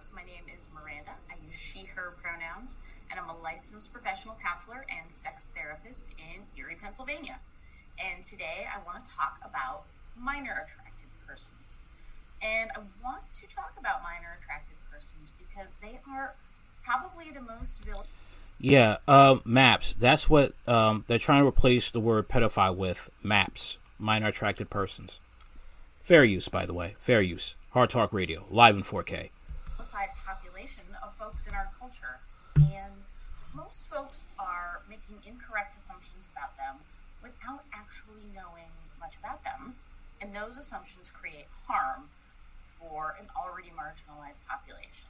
folks. My name is Miranda. I use she, her pronouns, and I'm a licensed professional counselor and sex therapist in Erie, Pennsylvania. And today I want to talk about minor attracted persons. And I want to talk about minor attracted persons because they are probably the most villain. Yeah, uh, MAPS. That's what um, they're trying to replace the word pedophile with. MAPS, minor attracted persons. Fair use, by the way. Fair use. Hard Talk Radio, live in 4K. Folks in our culture, and most folks are making incorrect assumptions about them without actually knowing much about them, and those assumptions create harm for an already marginalized population.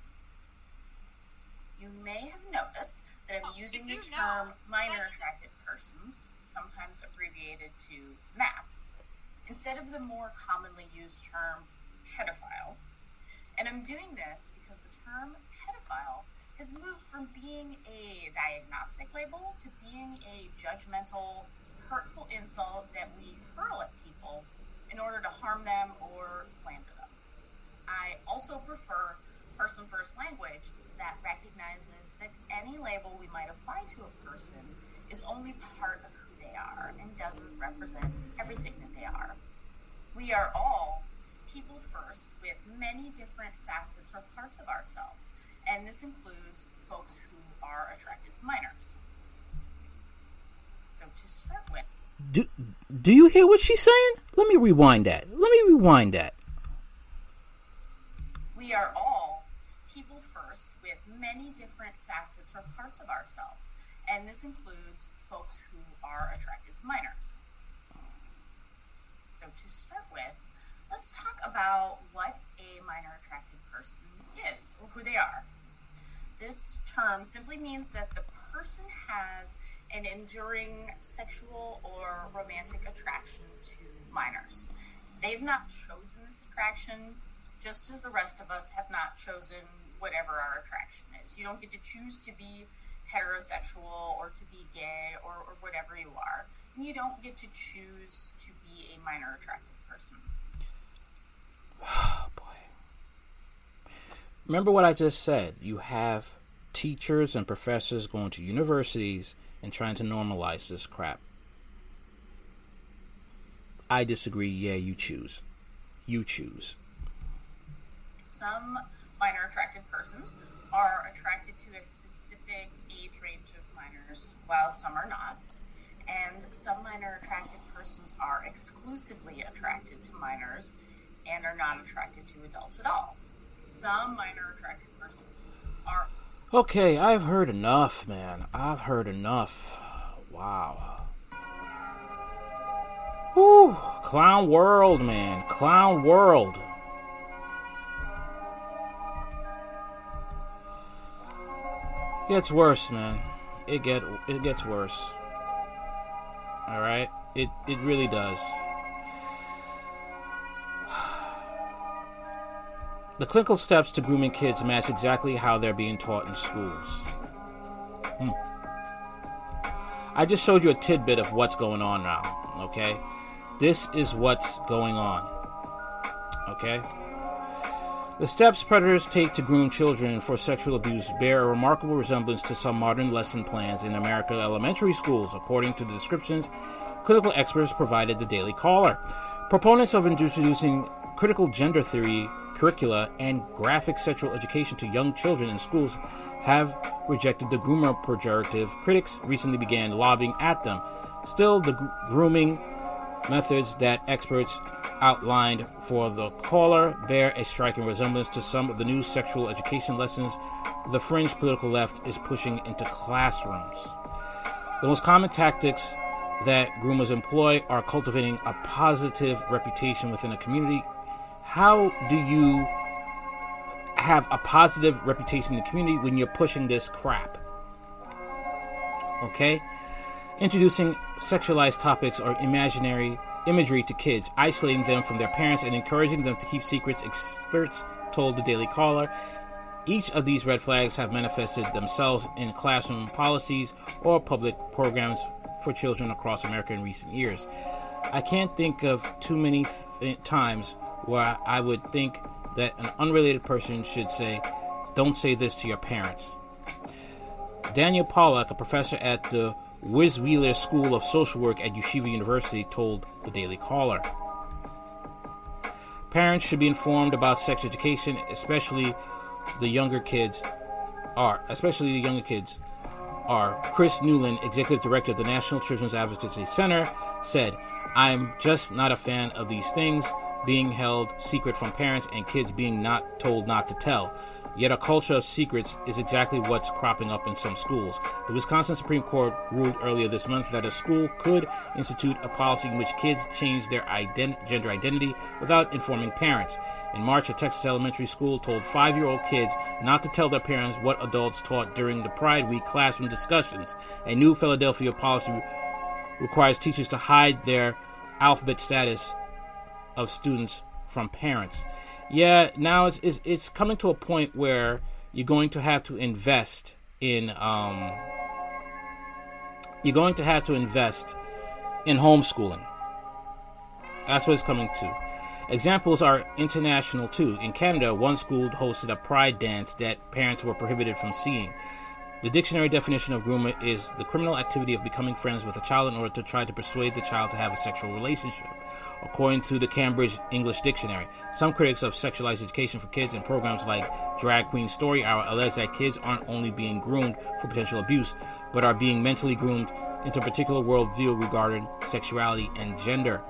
You may have noticed that I'm using the term minor attracted persons, sometimes abbreviated to MAPS, instead of the more commonly used term pedophile. And I'm doing this because the term pedophile has moved from being a diagnostic label to being a judgmental, hurtful insult that we hurl at people in order to harm them or slander them. I also prefer person first language that recognizes that any label we might apply to a person is only part of who they are and doesn't represent everything that they are. We are all people first with many different facets or parts of ourselves, and this includes folks who are attracted to minors. So to start with, do do you hear what she's saying? Let me rewind that. Let me rewind that. We are all people first with many different facets or parts of ourselves, and this includes folks who are attracted to minors. So to start with, let's talk about what a minor attracted person is or who they are. This term simply means that the person has an enduring sexual or romantic attraction to minors. They've not chosen this attraction, just as the rest of us have not chosen whatever our attraction is. You don't get to choose to be heterosexual or to be gay or, or whatever you are. And you don't get to choose to be a minor attracted person. Oh, boy. Remember what I just said. You have teachers and professors going to universities and trying to normalize this crap. I disagree. Yeah, you choose. You choose. Some minor attracted persons are attracted to a specific age range of minors, while some are not. And some minor attracted persons are exclusively attracted to minors and are not attracted to adults at all. Some minor attracted persons are. Okay, I've heard enough, man. I've heard enough. Wow. Whew. Clown world, man. Clown world. Gets worse, man. It get it gets worse. All right? It it really does. The clinical steps to grooming kids match exactly how they're being taught in schools. Hmm. I just showed you a tidbit of what's going on now, okay? This is what's going on, okay? The steps predators take to groom children for sexual abuse bear a remarkable resemblance to some modern lesson plans in American elementary schools, according to the descriptions clinical experts provided the Daily Caller. Proponents of introducing critical gender theory curricula and graphic sexual education to young children in schools have rejected the groomer pejorative. Critics recently began lobbying at them. Still, the grooming methods that experts outlined for the caller bear a striking resemblance to some of the new sexual education lessons the fringe political left is pushing into classrooms. The most common tactics that groomers employ are cultivating a positive reputation within a community how do you have a positive reputation in the community when you're pushing this crap? Okay? Introducing sexualized topics or imaginary imagery to kids, isolating them from their parents, and encouraging them to keep secrets, experts told the Daily Caller. Each of these red flags have manifested themselves in classroom policies or public programs for children across America in recent years. I can't think of too many th- times where I would think that an unrelated person should say, don't say this to your parents. Daniel Pollack, a professor at the Wurzweiler School of Social Work at Yeshiva University, told the Daily Caller. Parents should be informed about sex education, especially the younger kids are, especially the younger kids are. Chris Newland, executive director of the National Children's Advocacy Center, said, "I'm just not a fan of these things being held secret from parents and kids being not told not to tell." Yet a culture of secrets is exactly what's cropping up in some schools. The Wisconsin Supreme Court ruled earlier this month that a school could institute a policy in which kids change their ident- gender identity without informing parents. In March, a Texas elementary school told five year old kids not to tell their parents what adults taught during the Pride Week classroom discussions. A new Philadelphia policy requires teachers to hide their alphabet status of students from parents. Yeah, now it's, it's, it's coming to a point where you're going to have to invest in um, you're going to have to invest in homeschooling. That's what it's coming to. Examples are international too. In Canada, one school hosted a pride dance that parents were prohibited from seeing. The dictionary definition of grooming is the criminal activity of becoming friends with a child in order to try to persuade the child to have a sexual relationship, according to the Cambridge English Dictionary. Some critics of sexualized education for kids and programs like Drag Queen Story Hour allege that kids aren't only being groomed for potential abuse, but are being mentally groomed into a particular worldview regarding sexuality and gender.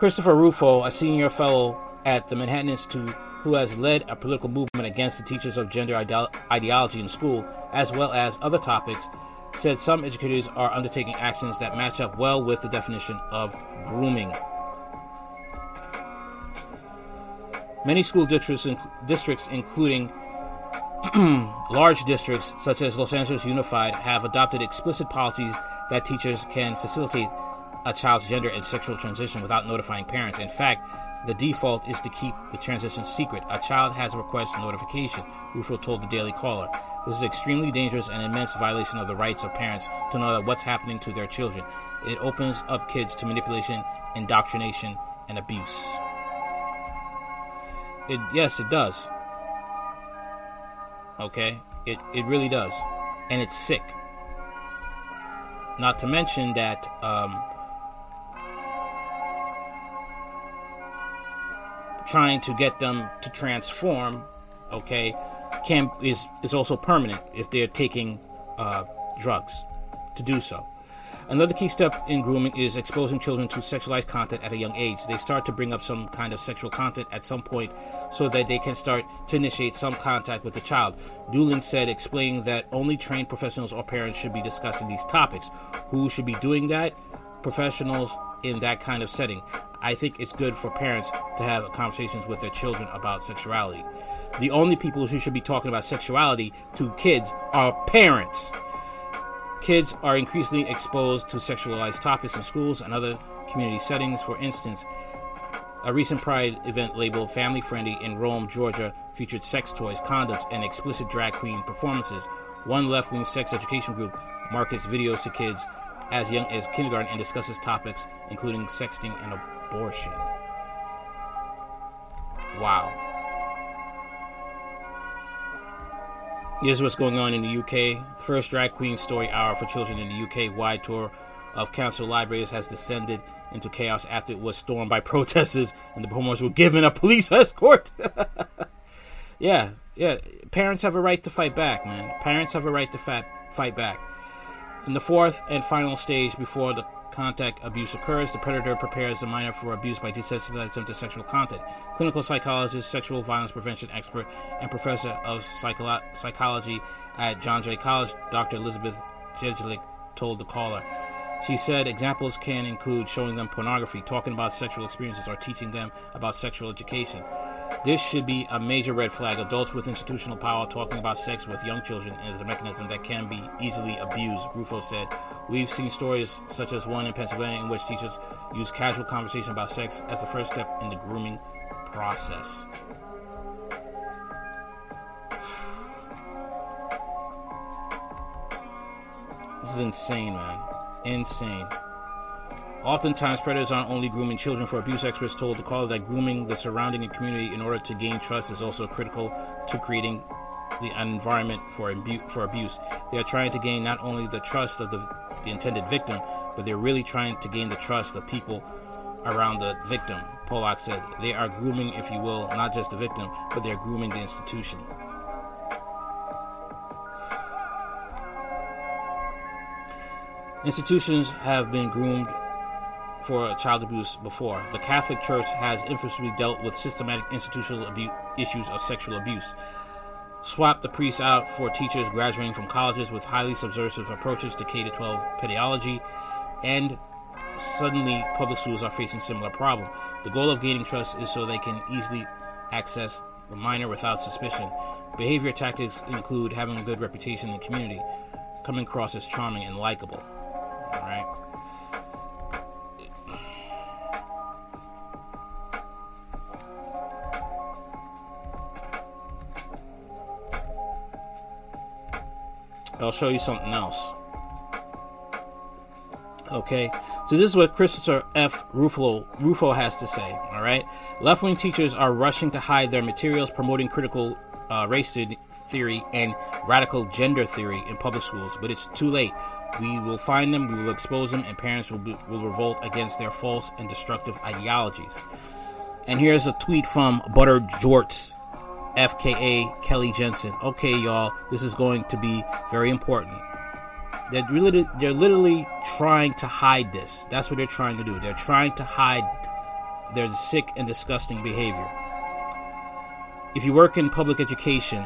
Christopher Rufo, a senior fellow at the Manhattan Institute who has led a political movement against the teachers of gender ide- ideology in school, as well as other topics, said some educators are undertaking actions that match up well with the definition of grooming. Many school districts, districts including large districts such as Los Angeles Unified, have adopted explicit policies that teachers can facilitate a child's gender and sexual transition without notifying parents. In fact, the default is to keep the transition secret. A child has a request notification, Rufo told the Daily Caller. This is extremely dangerous and immense violation of the rights of parents to know that what's happening to their children. It opens up kids to manipulation, indoctrination, and abuse. It yes, it does. Okay? It it really does. And it's sick. Not to mention that um, trying to get them to transform, okay, can is is also permanent if they're taking uh, drugs to do so. Another key step in grooming is exposing children to sexualized content at a young age. They start to bring up some kind of sexual content at some point so that they can start to initiate some contact with the child. Newland said, explaining that only trained professionals or parents should be discussing these topics. Who should be doing that? Professionals in that kind of setting. I think it's good for parents to have conversations with their children about sexuality. The only people who should be talking about sexuality to kids are parents. Kids are increasingly exposed to sexualized topics in schools and other community settings. For instance, a recent Pride event labeled Family Friendly in Rome, Georgia, featured sex toys, condoms, and explicit drag queen performances. One left wing sex education group markets videos to kids as young as kindergarten and discusses topics including sexting and abortion. Wow. Here's what's going on in the UK. First drag queen story hour for children in the UK wide tour of council libraries has descended into chaos after it was stormed by protesters and the performers were given a police escort. yeah, yeah. Parents have a right to fight back, man. Parents have a right to fight fight back. In the fourth and final stage before the contact abuse occurs, the predator prepares the minor for abuse by desensitizing them to sexual content. Clinical psychologist, sexual violence prevention expert, and professor of psycholo- psychology at John Jay College, Dr. Elizabeth Jeglic, told the caller. She said examples can include showing them pornography, talking about sexual experiences, or teaching them about sexual education. This should be a major red flag. Adults with institutional power talking about sex with young children is a mechanism that can be easily abused, Rufo said. We've seen stories such as one in Pennsylvania in which teachers use casual conversation about sex as the first step in the grooming process. This is insane, man. Insane. Oftentimes, predators aren't only grooming children for abuse. Experts told the caller that grooming the surrounding community in order to gain trust is also critical to creating the environment for, imbu- for abuse. They are trying to gain not only the trust of the, the intended victim, but they're really trying to gain the trust of people around the victim. Pollack said, They are grooming, if you will, not just the victim, but they're grooming the institution. Institutions have been groomed for child abuse before. The Catholic Church has infamously dealt with systematic institutional abu- issues of sexual abuse. Swap the priests out for teachers graduating from colleges with highly subversive approaches to K 12 pedagogy, and suddenly public schools are facing similar problem. The goal of gaining trust is so they can easily access the minor without suspicion. Behavior tactics include having a good reputation in the community, coming across as charming and likable. All right. I'll show you something else. Okay, so this is what Christopher F. Rufo, Rufo has to say. All right, left wing teachers are rushing to hide their materials promoting critical uh, race theory and radical gender theory in public schools, but it's too late. We will find them, we will expose them, and parents will, be, will revolt against their false and destructive ideologies. And here's a tweet from Butter Jorts, FKA Kelly Jensen. Okay, y'all, this is going to be very important. They're really, they're literally trying to hide this. That's what they're trying to do. They're trying to hide their sick and disgusting behavior. If you work in public education,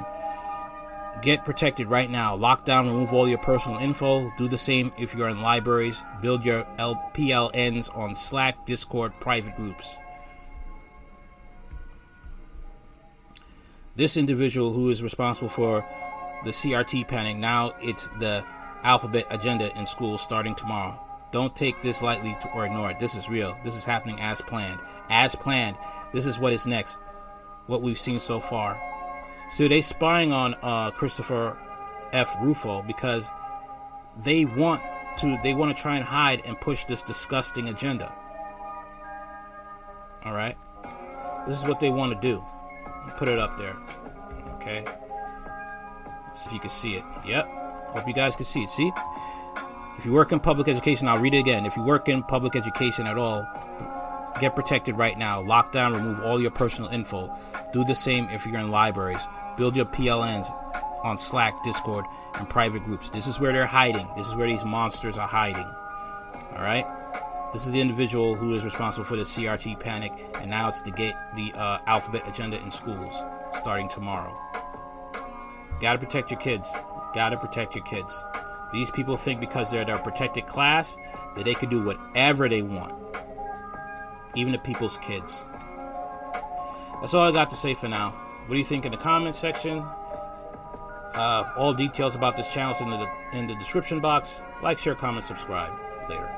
get protected right now. Lock down, remove all your personal info. Do the same if you're in libraries. Build your LPLNs on Slack, Discord, private groups. This individual who is responsible for the CRT panic, now it's the alphabet agenda in schools starting tomorrow. Don't take this lightly or ignore it. This is real. This is happening as planned. As planned. This is what is next. What we've seen so far. So they're spying on uh, Christopher F. Rufo because they want to. They want to try and hide and push this disgusting agenda. All right. This is what they want to do. Put it up there. Okay. See if you can see it. Yep. Hope you guys can see it. See? If you work in public education, I'll read it again. If you work in public education at all, get protected right now. Lock down, remove all your personal info. Do the same if you're in libraries. Build your PLNs on Slack, Discord, and private groups. This is where they're hiding. This is where these monsters are hiding. All right? This is the individual who is responsible for the CRT panic, and now it's the get the uh, alphabet agenda in schools starting tomorrow. Got to protect your kids. Got to protect your kids. These people think because they're their protected class that they can do whatever they want, even to people's kids. That's all I got to say for now. What do you think in the comment section? Uh, all details about this channel is in the in the description box. Like, share, comment, subscribe. Later.